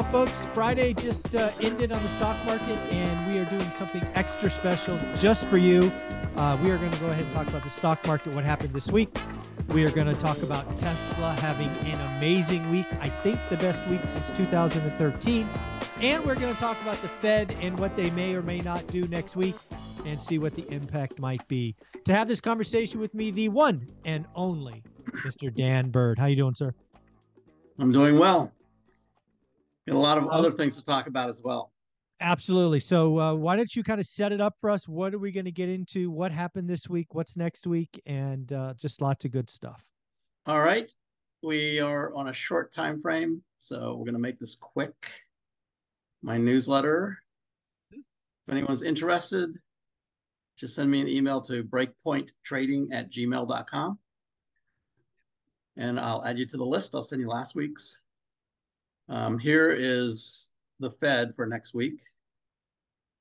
Well, folks, Friday just uh, ended on the stock market, and we are doing something extra special just for you. Uh, we are going to go ahead and talk about the stock market, what happened this week. We are going to talk about Tesla having an amazing week. I think the best week since 2013. And we're going to talk about the Fed and what they may or may not do next week and see what the impact might be. To have this conversation with me, the one and only Mr. Dan Bird. How you doing, sir? I'm doing well. Got a lot of other things to talk about as well. Absolutely. So, uh, why don't you kind of set it up for us? What are we going to get into? What happened this week? What's next week? And uh, just lots of good stuff. All right. We are on a short time frame, so we're going to make this quick. My newsletter. If anyone's interested, just send me an email to breakpointtrading at gmail.com. And I'll add you to the list. I'll send you last week's. Um, here is the Fed for next week.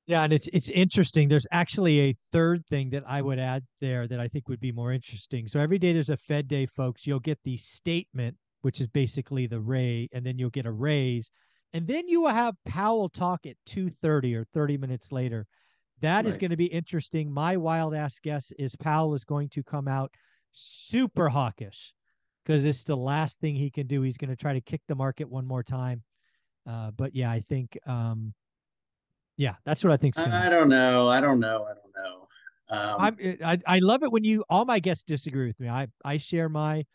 Yeah, and it's it's interesting. There's actually a third thing that I would add there that I think would be more interesting. So every day there's a Fed day, folks. You'll get the statement, which is basically the ray, and then you'll get a raise, and then you will have Powell talk at 2:30 or 30 minutes later. That right. is going to be interesting. My wild ass guess is Powell is going to come out super hawkish because it's the last thing he can do. He's going to try to kick the market one more time. Uh, but yeah, I think, um, yeah, that's what I think. I, I don't know. I don't know. I don't know. Um, i I love it when you all my guests disagree with me. I I share my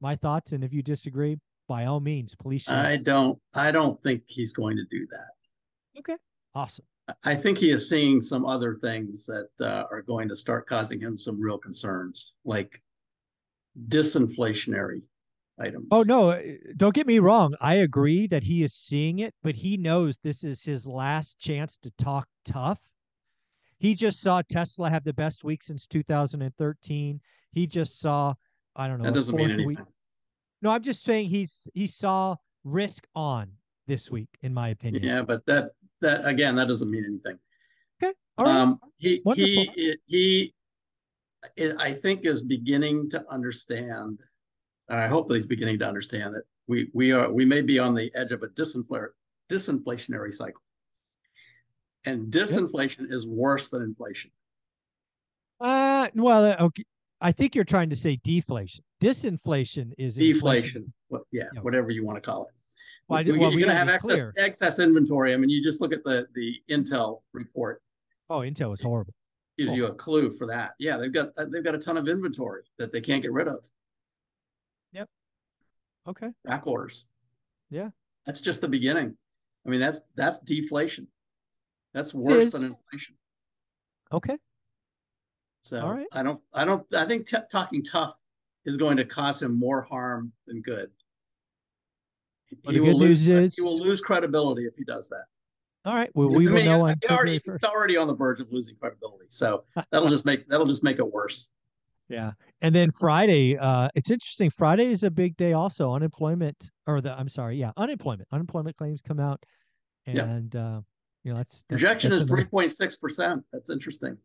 my thoughts, and if you disagree, by all means, please. Share. I don't. I don't think he's going to do that. Okay. Awesome. I think he is seeing some other things that uh, are going to start causing him some real concerns, like disinflationary items. Oh no, eh, don't get me wrong. I agree that he is seeing it, but he knows this is his last chance to talk tough. He just saw Tesla have the best week since 2013. He just saw, I don't know. That doesn't mean anything. Week. No, I'm just saying he's he saw risk on this week, in my opinion. Yeah, but that that again, that doesn't mean anything. Okay. All right. Um, he Wonderful. he he I think is beginning to understand I hope that he's beginning to understand that we we are we may be on the edge of a disinfl- disinflationary cycle, and disinflation yep. is worse than inflation. Uh, well, uh, okay. I think you're trying to say deflation. Disinflation is deflation. Well, yeah, yeah, whatever you want to call it. Well, I well, you're going to have excess excess inventory. I mean, you just look at the the Intel report. Oh, Intel is horrible. Gives oh. you a clue for that. Yeah, they've got uh, they've got a ton of inventory that they can't get rid of. Yep. Okay. Back orders. Yeah. That's just the beginning. I mean, that's that's deflation. That's worse than inflation. Okay. So All right. I don't I don't I think t- talking tough is going to cause him more harm than good. Well, he will lose is... he will lose credibility if he does that. All right. Well, we I will know on already, He's already on the verge of losing credibility. So that'll just make that'll just make it worse. Yeah. And then Friday, uh, it's interesting. Friday is a big day also. Unemployment or the I'm sorry, yeah, unemployment. Unemployment claims come out. And uh, you know, that's, that's projection is three point six percent. That's interesting.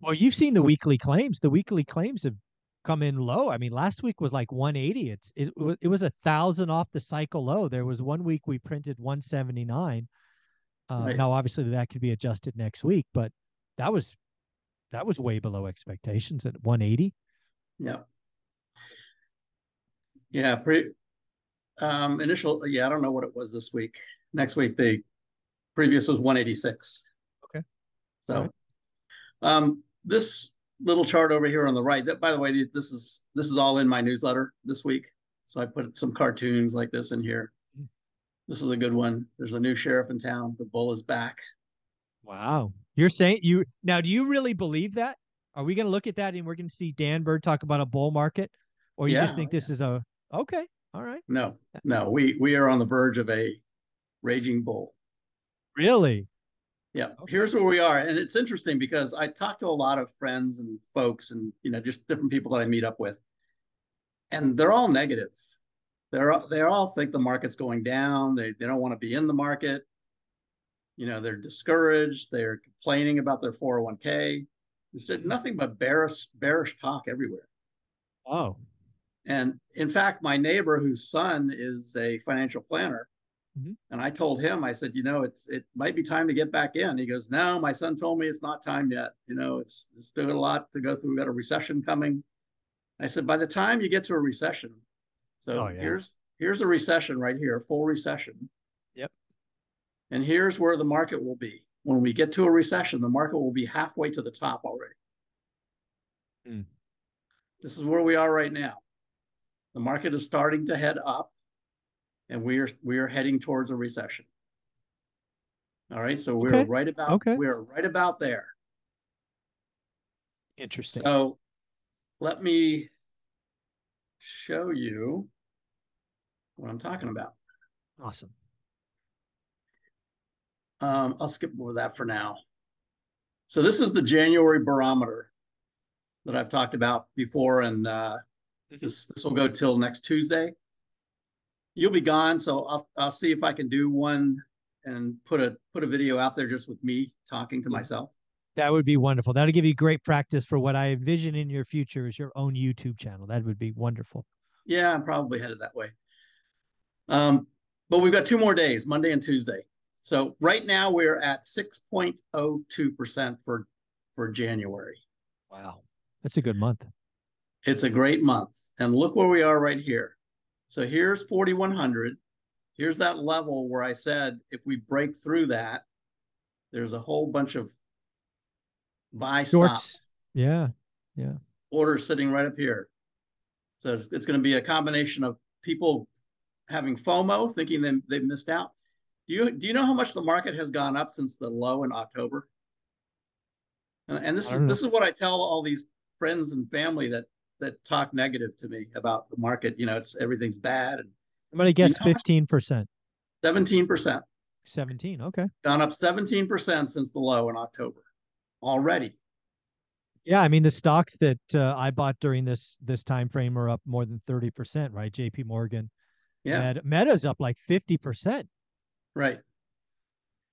Well, you've seen the weekly claims. The weekly claims have come in low. I mean, last week was like 180. It's it, it was a thousand off the cycle low. There was one week we printed 179. Uh, right. Now, obviously, that could be adjusted next week, but that was that was way below expectations at 180. Yeah. Yeah. Pre um initial yeah, I don't know what it was this week. Next week the previous was 186. Okay. So right. um this little chart over here on the right, that by the way, this is this is all in my newsletter this week. So I put some cartoons like this in here. This is a good one. There's a new sheriff in town. The bull is back. Wow. You're saying you now, do you really believe that? Are we going to look at that and we're going to see Dan Bird talk about a bull market? Or you yeah, just think this yeah. is a okay? All right. No, no, we we are on the verge of a raging bull. Really? Yeah, Okay. here's where we are, and it's interesting because I talk to a lot of friends and folks, and you know, just different people that I meet up with, and they're all negative. They're they all think the market's going down. They they don't want to be in the market. You know, they're discouraged. They're complaining about their 401k. There's nothing but bearish bearish talk everywhere. Oh, And in fact, my neighbor whose son is a financial planner, Mhm. and I told him, I said, you know, it's it might be time to get back in. He goes, no, my son told me it's not time yet. You know, it's, it's still a lot to go through. We've got a recession coming. I said, by the time you get to a recession, so Oh, yeah. here's here's a recession right here, full recession. Yep. And here's where the market will be. When we get to a recession, the market will be halfway to the top already. Hmm. This is where we are right now. The market is starting to head up, and we are we are heading towards a recession. All right, so we're Okay. right about Okay. we're right about there. interesting. So let me show you what I'm talking about. awesome. Um, I'll skip over that for now. So this is the January barometer that I've talked about before, and uh, Mhm. this this will go till next Tuesday. You'll be gone, so I'll I'll see if I can do one and put a put a video out there just with me talking to Yeah. myself. That would be wonderful. That'll give you great practice for what I envision in your future is your own YouTube channel. That would be wonderful. Yeah, I'm probably headed that way. Um, but we've got two more days, Monday and Tuesday. So right now we're at 6.02% for for January. Wow. That's a good month. It's a great month. And look where we are right here. So here's 4100. Here's that level where I said if we break through that, there's a whole bunch of buy Shorts. stops Yeah. Yeah. Orders sitting right up here. So it's, it's going to be a combination of people having FOMO, thinking they they missed out. Do you do you know how much the market has gone up since the low in October? And, this is don't this is what I tell all these friends and family that that talk negative to me about the market. You know, it's everything's bad and I'm going to guess know much- 15%. seventeen percent 17. Okay. gone up seventeen percent since the low in October already. Yeah, I mean the stocks that uh, I bought during this this time frame are up more than 30%, right? JP Morgan. Yeah, Meta, Meta's up like 50%. right.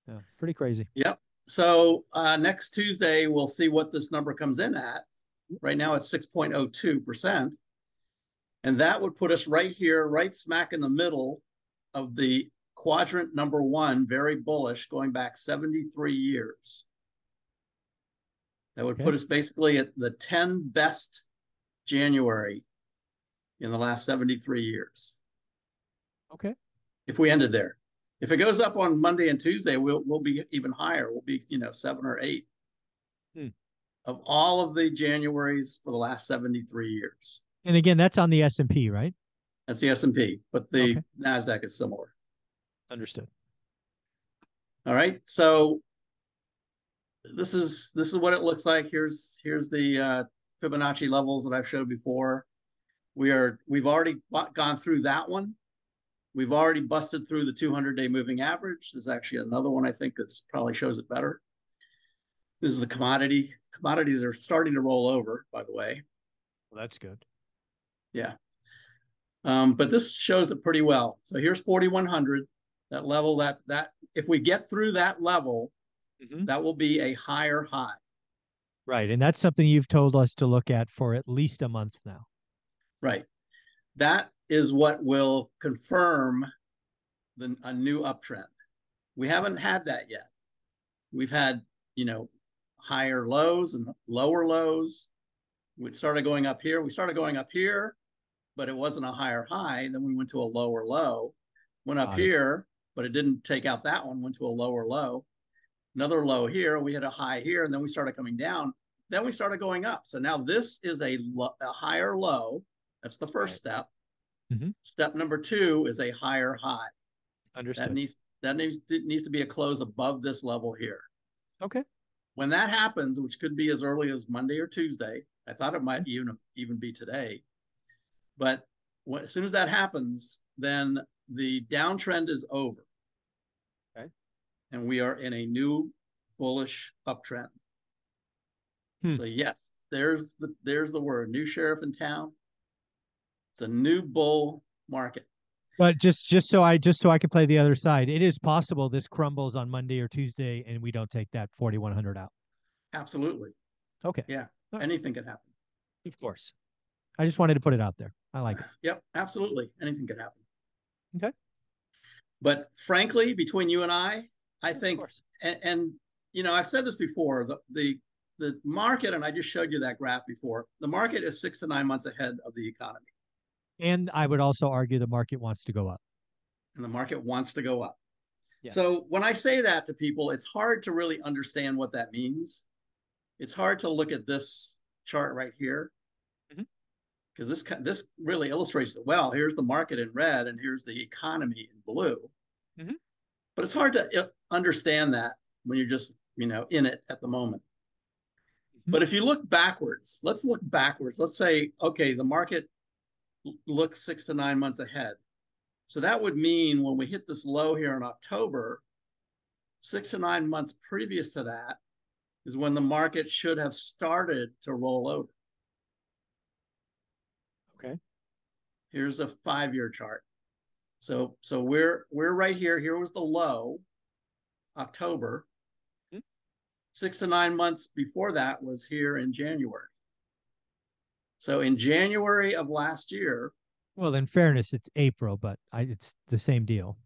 Yeah, pretty crazy. Yep. So uh, next Tuesday, we'll see what this number comes in at. Right now, it's 6.02%. And that would put us right here, right smack in the middle of the quadrant number one, very bullish, going back 73 years. That would Okay. put us basically at the 10 best January in the last 73 years Okay. if we ended there. If it goes up on Monday and Tuesday, we'll we'll be even higher. We'll be, you know, seven or eight Hmm. of all of the Januaries for the last 73 years. And again, that's on the S&P, right? That's the S&P, but the Okay. NASDAQ is similar. Understood. All right. So this is this is what it looks like. Here's here's the uh, Fibonacci levels that I've showed before. We are we've already gone through that one. We've already busted through the 200 day moving average. There's actually another one I think that probably shows it better. This is the commodity. Commodities are starting to roll over, by the way. Well, that's good. Yeah. Um, but this shows it pretty well. So here's 4100, that level that that if we get through that level, Mhm. that will be a higher high. Right. And that's something you've told us to look at for at least a month now. Right. That is what will confirm the a new uptrend. We haven't had that yet. We've had, you know, higher lows and lower lows. We started going up here. We started going up here, but it wasn't a higher high. Then we went to a lower low. Went up here, but it didn't take out that one. Went to a lower low. Another low here. We had a high here, and then we started coming down. Then we started going up. So now this is a, lo- a higher low. That's the first step. Mhm. Step number two is a higher high. Understood. That needs that needs to, needs to be a close above this level here. okay. When that happens, which could be as early as Monday or Tuesday, I thought it might even even be today, but when, as soon as that happens, then the downtrend is over. Okay. And we are in a new bullish uptrend. Hmm. So yes, there's the there's the word. New sheriff in town. It's a new bull market. But just just so I just so I can play the other side, it is possible this crumbles on Monday or Tuesday and we don't take that 4100 out. Absolutely. Okay. Yeah. Right. Anything could happen. Of course. I just wanted to put it out there. I like it. Yep, absolutely. Anything could happen. Okay. But frankly, between you and I, I think and, and you know, I've said this before, the, the the market, and I just showed you that graph before, the market is six to nine months ahead of the economy. And I would also argue the market wants to go up. And the market wants to go up. Yes. So when I say that to people, it's hard to really understand what that means. It's hard to look at this chart right here. Because this ki- this really illustrates that well, here's the market in red and here's the economy in blue. Mhm. But it's hard to understand that when you're just, you know, in it at the moment. Mhm. But if you look backwards, let's look backwards. Let's say, okay, the market l- looks six to nine months ahead. So that would mean when we hit this low here in October, six to nine months previous to that is when the market should have started to roll over. Okay. Here's a five-year chart. So so we're we're right here. Here was the low, October. Mhm. Six to nine months before that was here in January. So in January of last year, Well, in fairness, it's April, but I, it's the same deal.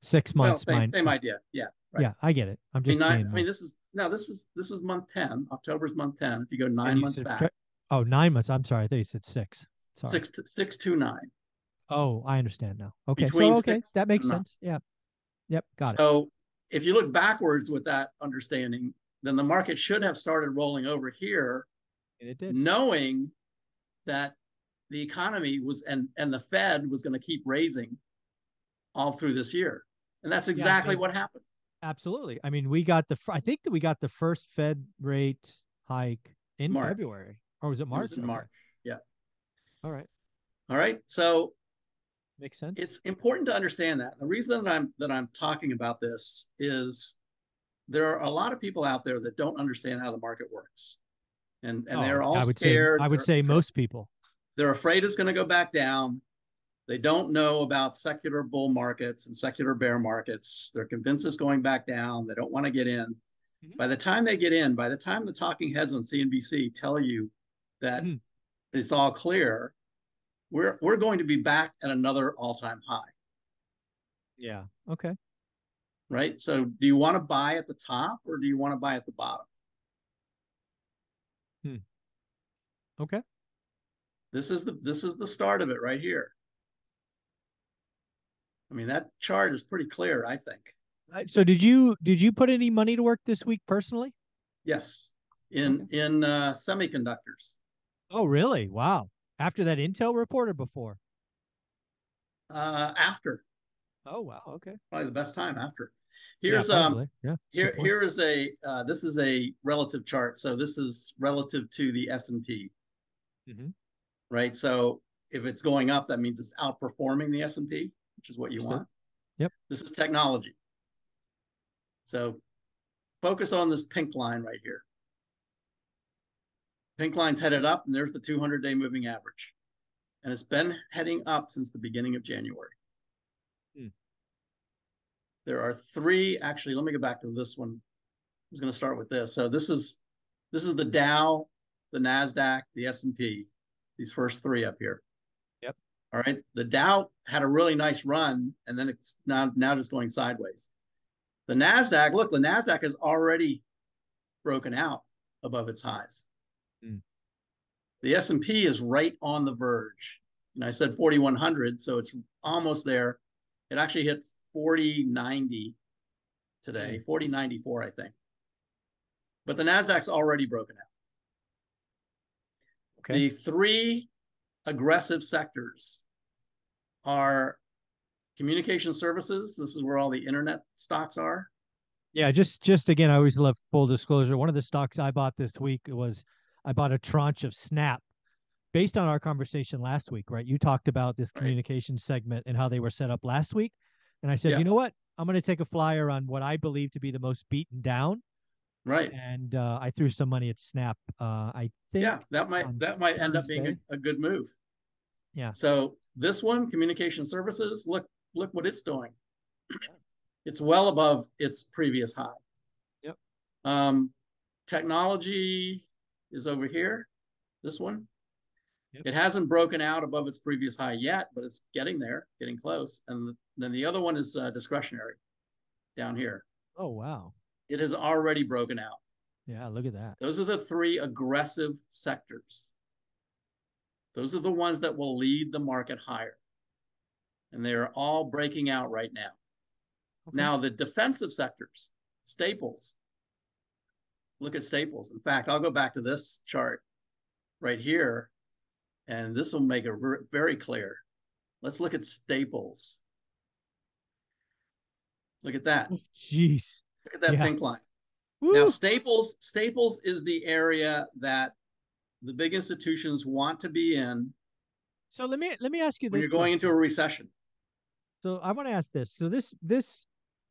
Six well, months. same, mine- same idea. Yeah. right. Yeah, I get it. I'm I mean, just nine, I mean, this is no, this is this is month ten. October's month ten. If you go nine you months back, Oh, nine months. I'm sorry. I thought you said six. Sorry. six to, six to nine. Oh, I understand now. Okay. Between so, okay. That makes sense. Yeah. Yep. Got it. so if you look backwards with that understanding, then the market should have started rolling over here, And it did. knowing that the economy was and and the Fed was going to keep raising all through this year, and that's exactly think- what happened. Absolutely. I mean, we got the, I think that we got the first Fed rate hike in March. February. Or was it March? It was in March. Yeah. All right. All right, so Makes sense. it's important to understand that. The reason that I'm that I'm talking about this is there are a lot of people out there that don't understand how the market works. And and Oh, they're all I scared. Say, I would They're- say most people. they're afraid it's going to go back down. They don't know about secular bull markets and secular bear markets. They're convinced it's going back down. They don't want to get in. Mhm. By the time they get in, by the time the talking heads on CNBC tell you that Mhm. it's all clear, we're we're going to be back at another all-time high, Yeah. Okay. right? So do you want to buy at the top or do you want to buy at the bottom? Okay. This is the this is the start of it right here. I mean, that chart is pretty clear, I think. So did you did you put any money to work this week personally? Yes, in in uh, semiconductors. Oh, really? Wow. After that Intel report or before? Uh, after Oh, wow. Okay. probably the best time after. Yeah, Here's um yeah. here point. here is a uh, this is a relative chart. So this is relative to the S and P, Mhm. right? So if it's going up, that means it's outperforming the S and P, which is what you Understood. want. Yep. This is technology. So focus on this pink line right here. Pink line's headed up, and there's the 200 day moving average. And it's been heading up since the beginning of January. There are three, actually, let me go back to this one. I was going to start with this. So this is this is the Dow, the Nasdaq, the S&P. These first three up here. Yep. All right. The Dow had a really nice run, and then it's now now just going sideways. The Nasdaq, look, the Nasdaq has already broken out above its highs. Hmm. The S&P is right on the verge. And I said 4100, so it's almost there. It actually hit 4090 today, hmm. 4094 I think. But the Nasdaq's already broken out. Okay. The three aggressive sectors are communication services. This is where all the internet stocks are. Yeah, just just again, I always love full disclosure. One of the stocks I bought this week was I bought a tranche of Snap based on our conversation last week, right? You talked about this Right. communication segment and how they were set up last week. And I said, Yeah. you know what? I'm going to take a flyer on what I believe to be the most beaten down. Right. And uh, I threw some money at Snap. Uh, I think. Yeah, that might that might end up being a, a good move. Yeah. So this one, communication services, look look what it's doing. It's well above its previous high. Yep. Um, technology is over here. This one. Yep. It hasn't broken out above its previous high yet, but it's getting there, getting close. And then the other one is uh, discretionary, down here. Oh, wow. It has already broken out. Yeah. Look at that. Those are the three aggressive sectors. Those are the ones that will lead the market higher. And they are all breaking out right now. Okay. Now, the defensive sectors, staples. Look at staples. In fact, I'll go back to this chart right here, and this will make it very clear. Let's look at staples. Look at that. Jeez. Look at that Yeah. pink line. Now, Staples, Staples is the area that the big institutions want to be in So let me let me ask you when this. you're going question. into a recession. So I want to ask this. So this this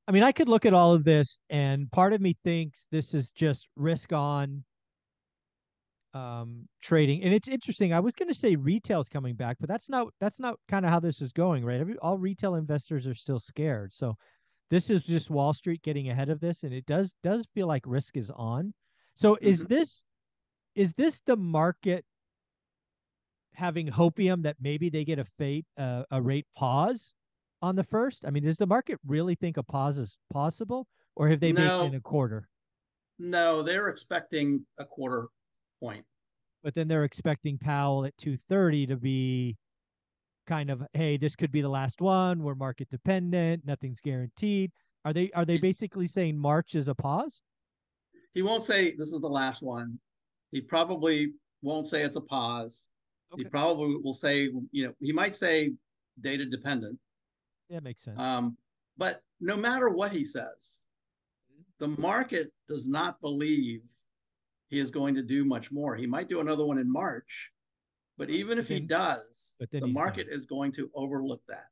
I mean, I could look at all of this and part of me thinks this is just risk on um trading. And it's interesting. I was going to say retail's coming back, but that's not that's not kind of how this is going, right? Every, all retail investors are still scared. So this is just Wall Street getting ahead of this and it does does feel like risk is on. So is Mhm. this is this the market having hopium that maybe they get a fate uh, a rate pause on the first? I mean, does the market really think a pause is possible, or have they No. baked in a quarter? No, they're expecting a quarter point. But then they're expecting Powell at two thirty to be kind of, hey, this could be the last one. We're market dependent. Nothing's guaranteed. Are they are they basically saying March is a pause? He won't say this is the last one. He probably won't say it's a pause. He probably will say, you know, he might say data dependent. Yeah, makes sense. Um, but no matter what he says, the market does not believe he is going to do much more. He might do another one in March, but even if he does, then the market done. is going to overlook that.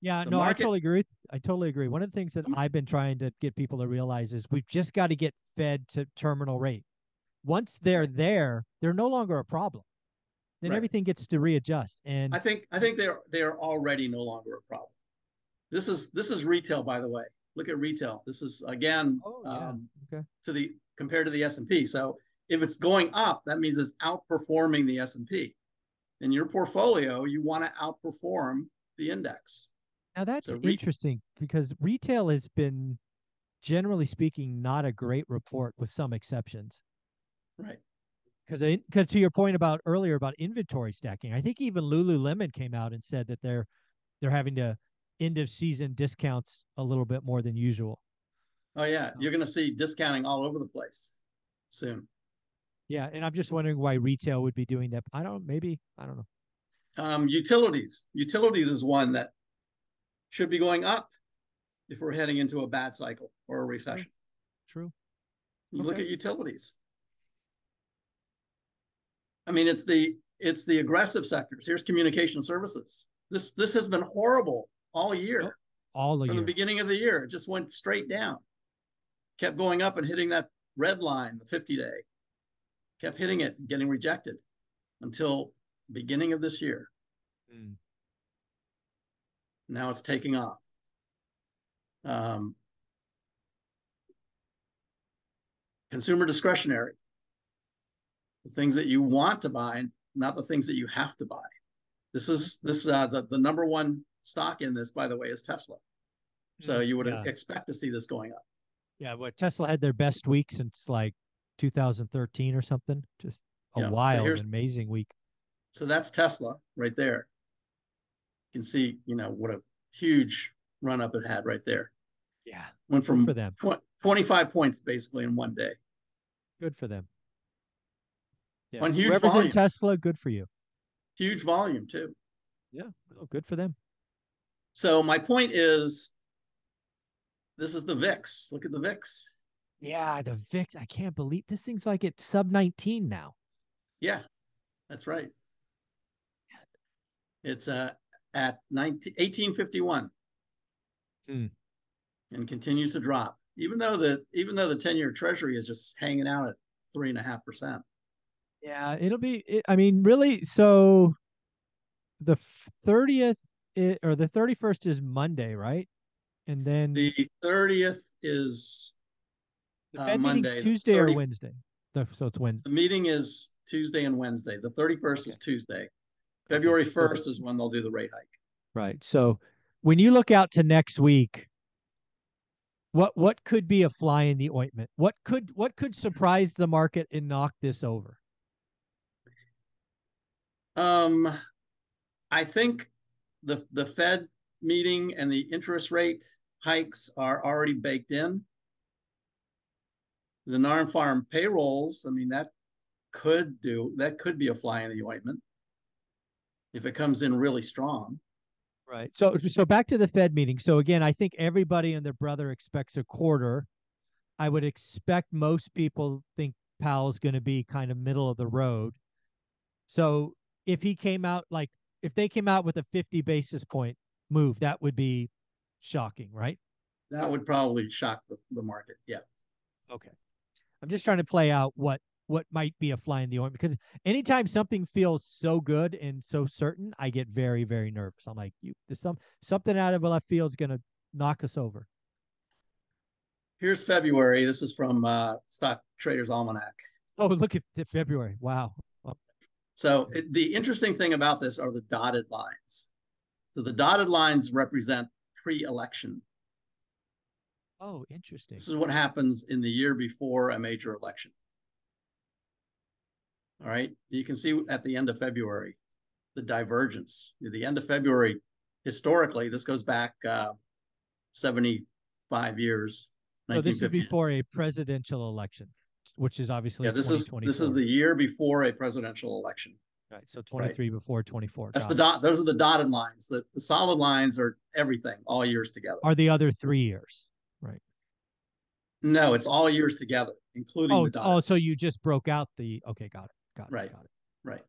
Yeah, The no, market- I totally agree. I totally agree. One of the things that. I've been trying to get people to realize is we've just got to get fed to terminal rate. Once they're there, they're no longer a problem. Then Right. everything gets to readjust. And I think I think they're they're already no longer a problem. This is this is retail, by the way. Look at retail. This is again oh yeah, um, okay, to the compared to the S and P. So if it's going up, that means it's outperforming the S and P. In your portfolio, you want to outperform the index. now that's so re- interesting because retail has been, generally speaking, not a great report with some exceptions. Right. Because because to your point about earlier about inventory stacking, I think even Lululemon came out and said that they're they're having to end of season discounts a little bit more than usual. Oh yeah, you're going to see discounting all over the place soon. Yeah, and I'm just wondering why retail would be doing that. I don't maybe I don't know. Um, utilities. Utilities is one that should be going up if we're heading into a bad cycle or a recession. True. You look at utilities. I mean, it's the it's the aggressive sectors. Here's communication services. This this has been horrible all year All of from the beginning of the year. It just went straight down. Kept going up and hitting that red line, the 50 day. Kept hitting it and getting rejected until beginning of this year. Mm. Now it's taking off. Um, consumer discretionary. The things that you want to buy, not the things that you have to buy. This is this uh, the the number one stock in this, by the way, is Tesla. So Mm, you would yeah. expect to see this going up. Yeah, what Tesla had their best week since like 2013 or something. Just a Yeah, wild, here's- amazing week. So that's Tesla right there. You can see, you know, what a huge run up it had right there. Yeah, Went good from for them. tw- 25 points basically in one day. Good for them. Yeah. On huge Whoever's volume. Tesla, good for you. Huge volume too. Yeah, oh, good for them. So my point is this is the VIX. Look at the VIX. Yeah, the VIX. I can't believe this thing's like at sub 19 now. Yeah, that's right. It's uh, at 19, 1851 Hmm. and continues to drop, even though the even though the 10 year treasury is just hanging out at three and a half percent. Yeah, it'll be. It, I mean, really. So, the thirtieth or the thirty first is Monday, right? And then The 30th is the uh, Fed Monday, Tuesday 30 or Wednesday. So it's Wednesday. the meeting is Tuesday and Wednesday. The 31st is Tuesday. February so- 1st is when they'll do the rate hike. Right. So when you look out to next week, what what could be a fly in the ointment? What could what could surprise the market and knock this over? Um, I think the the Fed meeting and the interest rate hikes are already baked in. The non-farm payrolls, I mean, that could do that could be a fly in the ointment if it comes in really strong. Right. So so back to the Fed meeting. So again, I think everybody and their brother expects a quarter. I would expect most people think Powell's going to be kind of middle of the road. So if he came out like if they came out with a 50 basis point move, that would be shocking, right? That would probably shock the, the market. Yeah. Okay. I'm just trying to play out what what might be a fly in the ointment because anytime something feels so good and so certain, I get very very nervous. I'm like, you there's some something out of left field is going to knock us over. Here's February. This is from uh, Stock Traders Almanac. Oh, look at the February. Wow. So it, the interesting thing about this are the dotted lines. So the dotted lines represent pre-election. Oh, interesting. This is what happens in the year before a major election. All right. You can see at the end of February, the divergence. At the end of February, historically, this goes back uh, 75 years. So this is 1950. before a presidential election, which is obviously Yeah, this is this is the year before a presidential election. right. So 23 before 24. That's Got the it. dot. Those are the dotted lines. The the solid lines are everything, all years together. Are the other three years? No, it's all years together, including Oh, the oh, so you just broke out the. Okay, got it. Got it. Right. Got it. Right.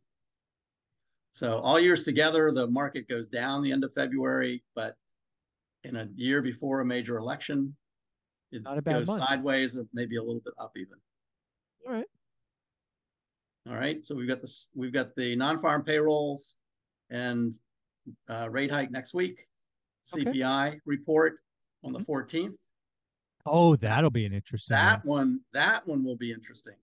So all years together, the market goes down the end of February, but in a year before a major election, it Not a bad goes month. sideways or maybe a little bit up even. All right. All right. So we've got this, we've got the non-farm payrolls and uh, rate hike next week. Okay. CPI report on the Mhm. 14th. Oh, that'll be an interesting. That one, that one will be interesting.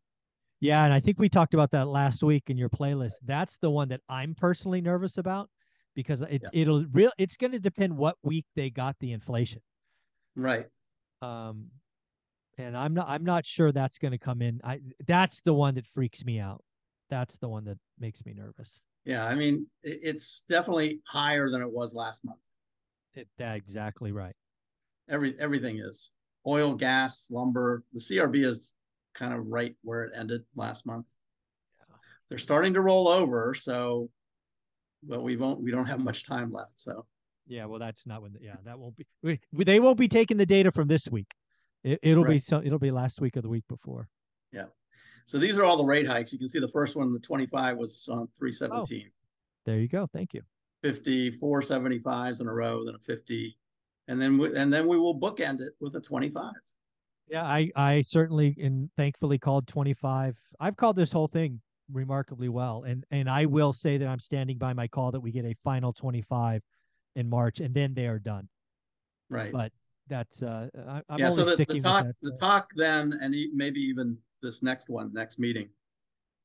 Yeah, and I think we talked about that last week in your playlist. That's the one that I'm personally nervous about because it Yeah. it'll real it's going to depend what week they got the inflation. Right. Um and I'm not I'm not sure that's going to come in. I that's the one that freaks me out. That's the one that makes me nervous. Yeah. I mean, it's definitely higher than it was last month. It, that exactly right. Every everything is oil, gas, lumber. The CRB is kind of right where it ended last month. Yeah. They're starting to roll over, so but we won't we don't have much time left. So Yeah, well that's not when the, yeah, that won't be we, they won't be taking the data from this week. It, it'll be Right. so it'll be last week or the week before. Yeah. So these are all the rate hikes. You can see the first one, the 25 was on 317. There you go. Thank you. 50, 475s in a row, then a 50. And then we, and then we will bookend it with a 25. Yeah, I I certainly and thankfully called 25. I've called this whole thing remarkably well, and and I will say that I'm standing by my call that we get a final 25 in March, and then they are done. Right. But that's uh, I, I'm yeah. So the, sticking the talk, the talk then, and maybe even this next one, next meeting,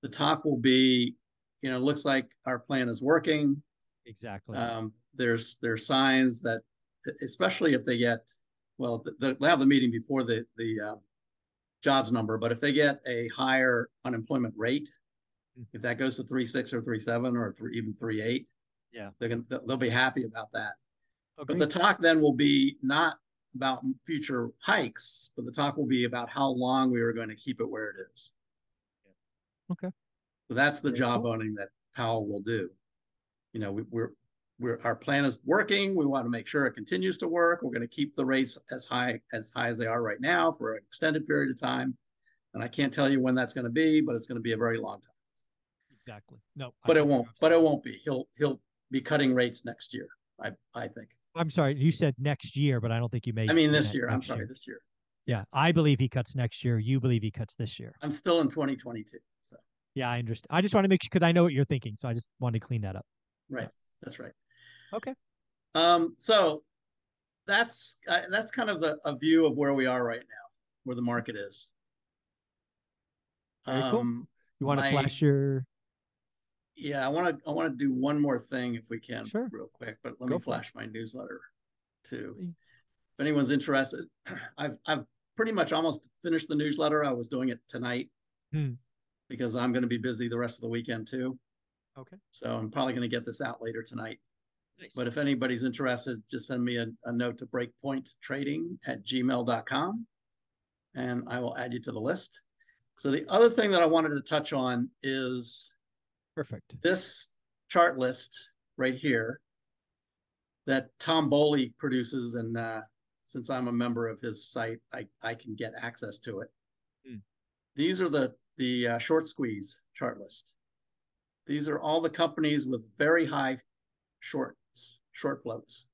the talk will be, you know, looks like our plan is working. exactly. Um, there's there's signs that, especially if they get, well, th- they'll have the meeting before the the uh, jobs number, but if they get a higher unemployment rate, Mhm. if that goes to three six or three seven or three, even three eight, Yeah. they're gonna they'll they'll be happy about that. But the talk then will be not about future hikes, but the talk will be about how long we are going to keep it where it is. Okay. So that's the Very job cool. owning that Powell will do. You know, we, we're our plan is working. We want to make sure it continues to work. We're going to keep the rates as high as high as they are right now for an extended period of time. And I can't tell you when that's going to be, but it's going to be a very long time. exactly. No, I But it won't. But it won't be. He'll he'll be cutting rates next year. I I think. I'm sorry, you said next year, but I don't think you made. I mean this year. I'm sorry, year. this year. Yeah, I believe he cuts next year. You believe he cuts this year. I'm still in 2022. So Yeah, I understand. I just want to make sure because I know what you're thinking, so I just wanted to clean that up. right, that's right. Okay. Um, so that's uh, that's kind of the a view of where we are right now, where the market is. Very cool. Um, You want to My- flash your? yeah, I want to I want to do one more thing if we can, Sure. real quick. But let Go me it. flash my newsletter too. If anyone's interested, I've I've pretty much almost finished the newsletter. I was doing it tonight Hmm. because I'm going to be busy the rest of the weekend too. Okay. So I'm probably going to get this out later tonight. Nice. But if anybody's interested, just send me a, a note to breakpointtrading at gmail.com and I will add you to the list. So the other thing that I wanted to touch on is Perfect. this chart list right here that Tom Bowley produces. And uh, since I'm a member of his site, I, I can get access to it. Hmm. These are the, the uh, short squeeze chart list. These are all the companies with very high shorts, short floats.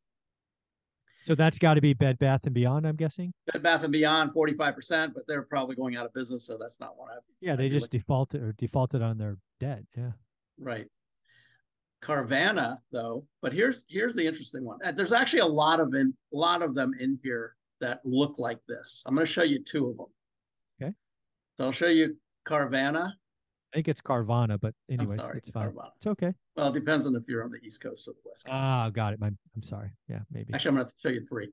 So that's got to be Bed Bath and Beyond, I'm guessing. Bed Bath and Beyond, 45%, but they're probably going out of business. So that's not one I Yeah, I'd they just looking- defaulted or defaulted on their debt. Yeah. Right. Carvana, though, but here's here's the interesting one. Uh, There's actually a lot of in a lot of them in here that look like this. I'm going to show you two of them. Okay. So I'll show you Carvana. I think it's Carvana, but anyways, sorry, it's fine. Carvana. It's okay. Well, it depends on if you're on the East Coast or the West Coast. Ah, got it. My, I'm sorry. Yeah, maybe. Actually, I'm going to show you three.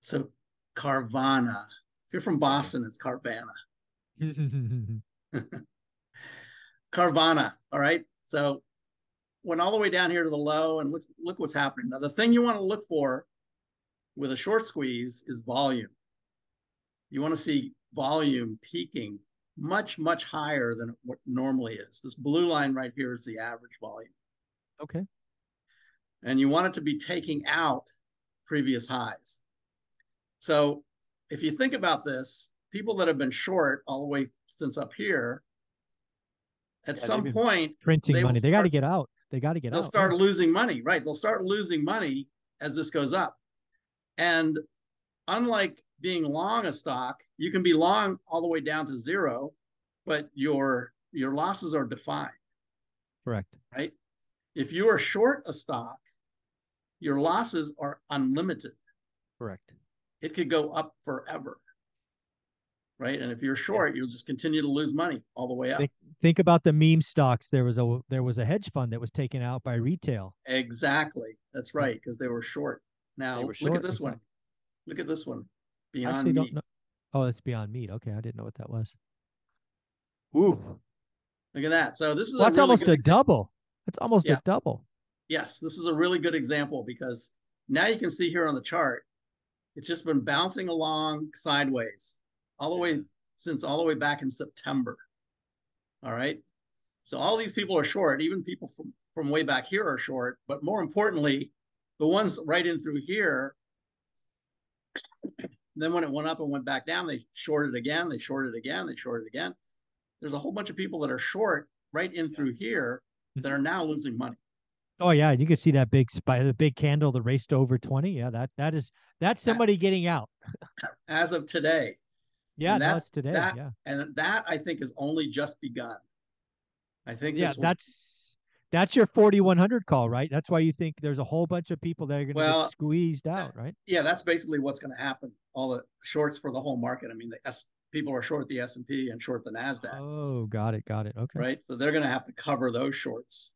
So Carvana. If you're from Boston, it's Carvana. Carvana. All right. So went all the way down here to the low and look, look what's happening. Now, the thing you want to look for with a short squeeze is volume. You want to see volume peaking much, much higher than what normally is. This blue line right here is the average volume. okay. And you want it to be taking out previous highs. So if you think about this, people that have been short all the way since up here, at Yeah, some point, Printing They money. They got to get out. They got to get out. they'll start yeah. losing money, right? They'll start losing money as this goes up. And unlike being long a stock, you can be long all the way down to zero, but your your losses are defined, Correct. right? If you are short a stock, your losses are unlimited. Correct. It could go up forever. Right. And if you're short, you'll just continue to lose money all the way up. Think- Think about the meme stocks. There was a there was a hedge fund that was taken out by retail. Exactly. That's right. Because they were short. Now They were look at this one. exactly. Look at this one. I Beyond actually meat. don't know. Oh, it's Beyond Meat. Okay, I didn't know what that was. Ooh, Look at that. So this is well, a that's really almost good a example. double. That's almost Yeah. a double. Yes, this is a really good example because now you can see here on the chart, it's just been bouncing along sideways all the way since all the way back in September. All right. So all these people are short, even people from, from way back here are short, but more importantly, the ones right in through here. Then when it went up and went back down, they shorted again, they shorted again, they shorted again. There's a whole bunch of people that are short right in through here that mm-hmm. are now losing money. Oh yeah, you could see that big spike, the big candle that raced over twenty. Yeah, that that is that's somebody getting out. as of today. Yeah, And that's- today. that- yeah, And that I think has only just begun. I think yeah, that's that's your forty one hundred call, right? That's why you think there's a whole bunch of people that are going to Well, get squeezed out, right? yeah, that's basically what's going to happen. All the shorts for the whole market. I mean, the S people are short the S and P and short the Nasdaq, Oh, got it, got it. Okay. right? So they're going to have to cover those shorts.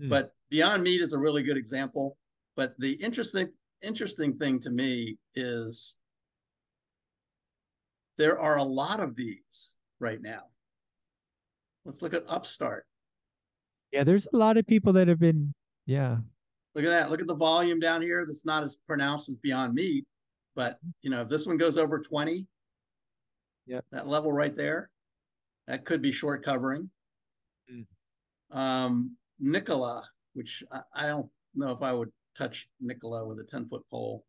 Hmm. But Beyond Meat is a really good example. But the interesting interesting thing to me is there are a lot of these right now. Let's look at Upstart. Yeah, there's a lot of people that have been. Yeah, Look at that. Look at the volume down here. That's not as pronounced as Beyond Meat, but you know, if this one goes over 20, Yep. that level right there, that could be short covering. Mm. Um, Nikola, which I, I don't know if I would touch Nikola with a 10 foot pole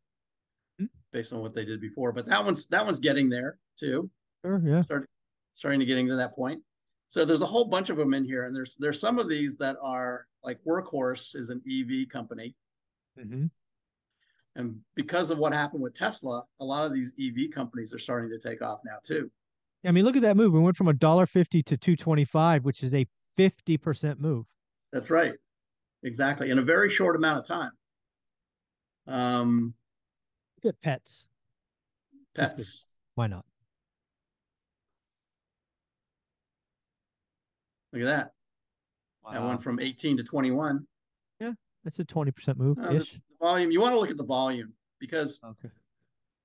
Mm. based on what they did before, but that one's that one's getting there too. sure. Yeah. Start, starting to getting to that point. So there's a whole bunch of them in here, and there's there's some of these that are like Workhorse is an EV company, Mm-hmm. and because of what happened with Tesla, a lot of these EV companies are starting to take off now too. Yeah, I mean, look at that move. We went from a dollar fifty to two twenty five, which is a fifty percent move. That's right, exactly, in a very short amount of time. Um, Look at pets. Pets. Why not? Look at that. That went from 18 to 21. Yeah, That's a twenty percent move Uh, the, ish. the volume. You want to look at the volume because Okay.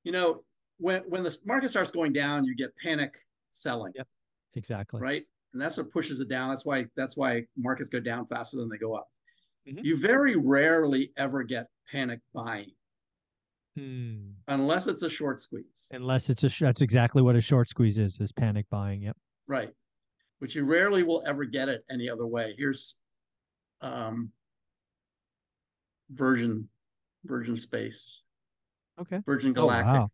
you know when when the market starts going down, you get panic selling, Yep. Exactly. right? And that's what pushes it down. That's why that's why markets go down faster than they go up. Mhm. You very rarely ever get panic buying Hmm. unless it's a short squeeze, Unless it's a that's exactly what a short squeeze is is panic buying. Yep. right? But you rarely will ever get it any other way. Here's um Virgin Virgin Space, Okay. Virgin Oh, Galactic. wow.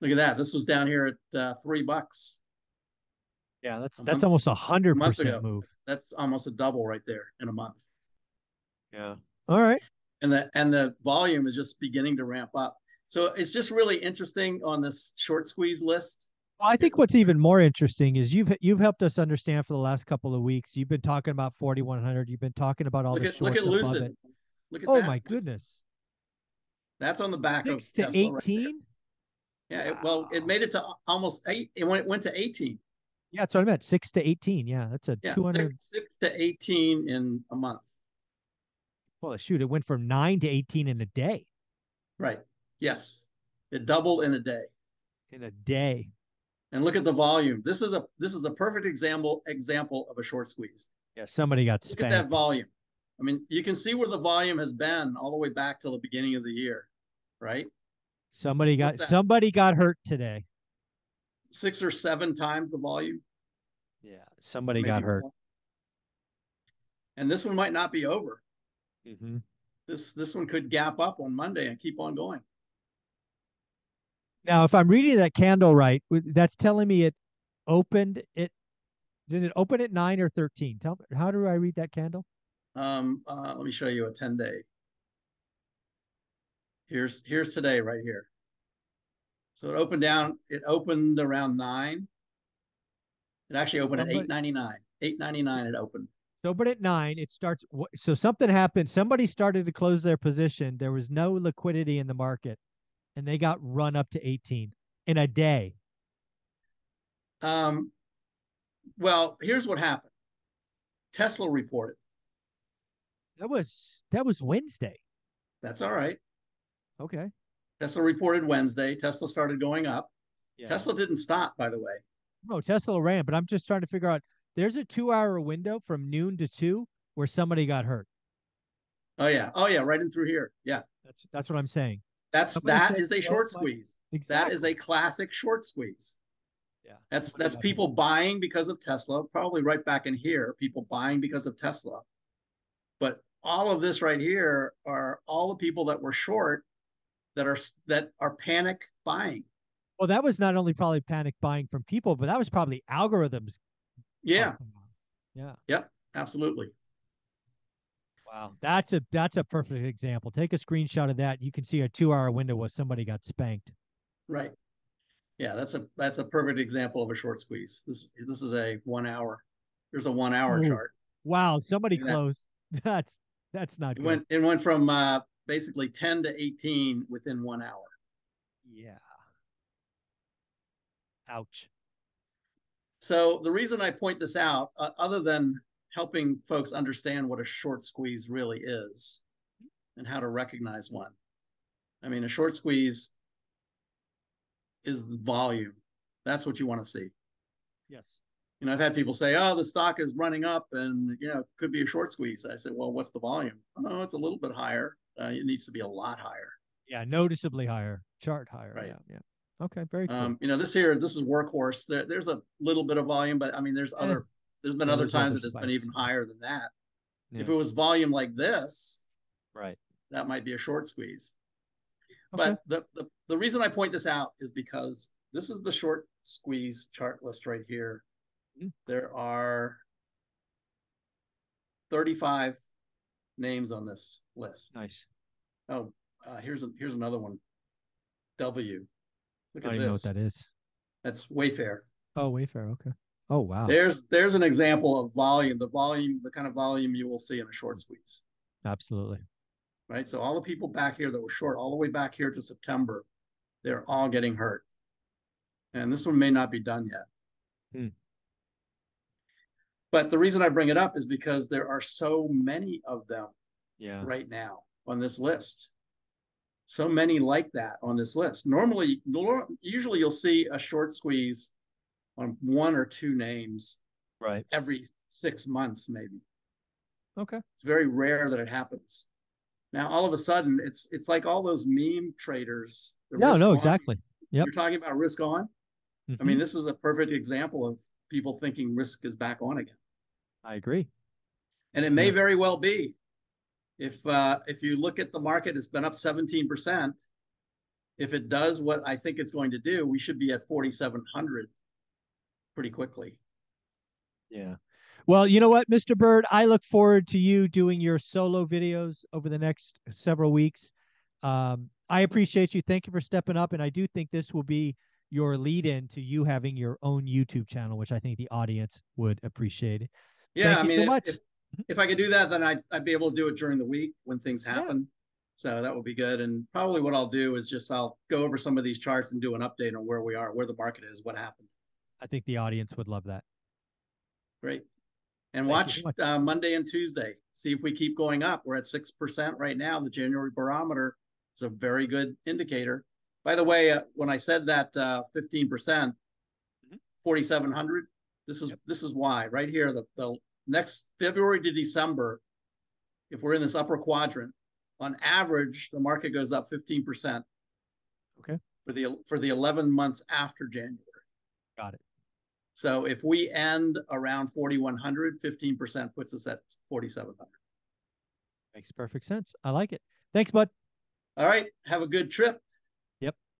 Look at that. This was down here at uh, three bucks. Yeah, that's that's month- almost a hundred percent move. That's almost a double right there in a month. Yeah. All right. And the and the volume is just beginning to ramp up. So it's just really interesting on this short squeeze list. Well, I think what's even more interesting is you've you've helped us understand for the last couple of weeks. You've been talking about forty one hundred. You've been talking about all Look the at look shorts at Lucid. Look at Oh that. my goodness. That's on the back Six of to Tesla right there. eighteen. yeah, it, well, it made it to almost eight. It went, it went to 18. Yeah, that's what I meant. Six to eighteen. Yeah, that's a Yeah, two hundred. six, six to 18 in a month. Well, shoot, it went from nine to eighteen in a day. Right. Yes. It doubled in a day. In a day. And look at the volume. This is a this is a perfect example example of a short squeeze. Yeah, somebody got Look at that volume. I mean, you can see where the volume has been all the way back till the beginning of the year, right? Somebody got somebody got hurt today. Six or seven times the volume. Yeah, somebody maybe got hurt. more. And this one might not be over. Mm-hmm. This this one could gap up on Monday and keep on going. Now, if I'm reading that candle right, that's telling me it opened it. Did it open at nine or thirteen? Tell me, how do I read that candle? Um, uh, let me show you a 10 day. Here's here's today right here. So it opened down, it opened around nine. It actually opened at eight ninety nine. Eight ninety nine it opened. So, but at nine, it starts. So something happened. Somebody started to close their position. There was no liquidity in the market, and they got run up to 18 in a day. Um, well, here's what happened. Tesla reported. That was that was Wednesday. That's all right. Okay. Tesla reported Wednesday. Tesla started going up. Tesla didn't stop, by the way. No, Tesla ran, but I'm just trying to figure out. There's a two-hour window from noon to two where somebody got hurt. Oh yeah. Oh yeah. Right in through here. Yeah. That's that's what I'm saying. That's that said, is a "Oh short my-" squeeze. Exactly. That is a classic short squeeze. Yeah, That's that's people buying because of Tesla. Probably right back in here, people buying because of Tesla. But all of this right here are all the people that were short that are that are panic buying. Well, that was not only probably panic buying from people, but that was probably algorithms. Yeah. Yeah. Yep. Absolutely. Wow. That's a that's a perfect example. Take a screenshot of that. You can see a two hour window where somebody got spanked. Right. Yeah, that's a that's a perfect example of a short squeeze. This this is a one hour. There's a one hour Ooh. chart. Wow, somebody Look at that. That's that's not It good. went it went from uh, basically 10 to 18 within one hour. yeah. Ouch. So the reason I point this out, uh, other than helping folks understand what a short squeeze really is and how to recognize one, I mean, a short squeeze is the volume. That's what you want to see. Yes. You know, I've had people say, "Oh, the stock is running up, and you know, could be a short squeeze." I said, "Well, what's the volume?" Oh, it's a little bit higher. Uh, it needs to be a lot higher. Yeah, noticeably higher. Chart higher. Right. Yeah. Yeah. Okay, very cool. Um, you know, this here, this is workhorse. There, there's a little bit of volume, but I mean, there's Eh. other. There's been Yeah, other there's times that it's been even higher than that. If it was volume like this, right. that might be a short squeeze. Okay. But the, the the reason I point this out is because this is the short squeeze chart list right here. Mhm. there are 35 names on this list. Nice. Oh, uh, here's a, here's another one. W. Look I at don't even know what this. that is. That's Wayfair. Oh, Wayfair. Okay. Oh, wow. There's there's an example of volume, the volume, the kind of volume you will see in a short squeeze, Absolutely. right? So all the people back here that were short all the way back here to September, they're all getting hurt. And this one may not be done yet. Hmm. But the reason I bring it up is because there are so many of them Yeah. right now on this list. So many like that on this list. Normally, nor- usually you'll see a short squeeze on one or two names Right. every six months, maybe. Okay. It's very rare that it happens. Now, all of a sudden, it's it's like all those meme traders. No, no, on- exactly. Yep. You're talking about risk on. I Mhm. mean, this is a perfect example of people thinking risk is back on again. I agree. And it may Yeah. very well be. If uh, if you look at the market, it's been up 17%. If it does what I think it's going to do, we should be at 4,700 pretty quickly. Yeah. Well, you know what, Mr. Bird, I look forward to you doing your solo videos over the next several weeks. Um, I appreciate you. Thank you for stepping up. And I do think this will be your lead in to you having your own YouTube channel, which I think the audience would appreciate. Yeah, Thank I mean, so if- much. If, if I could do that, then I'd, I'd be able to do it during the week when things Yeah. happen. So that would be good. And probably what I'll do is just I'll go over some of these charts and do an update on where we are, where the market is, what happened. I think the audience would love that. Great. And Thank watch so uh, Monday and Tuesday. See if we keep going up. We're at six percent right now. The January barometer is a very good indicator. By the way, uh, when I said that uh, fifteen percent, Mhm. forty seven hundred. This is Yep. this is why right here. The the next February to December, if we're in this upper quadrant, on average, the market goes up fifteen percent. Okay. For the for the eleven months after January. Got it. So if we end around 4,100, 15% puts us at 4,700. Makes perfect sense. I like it. Thanks, bud. All right. Have a good trip.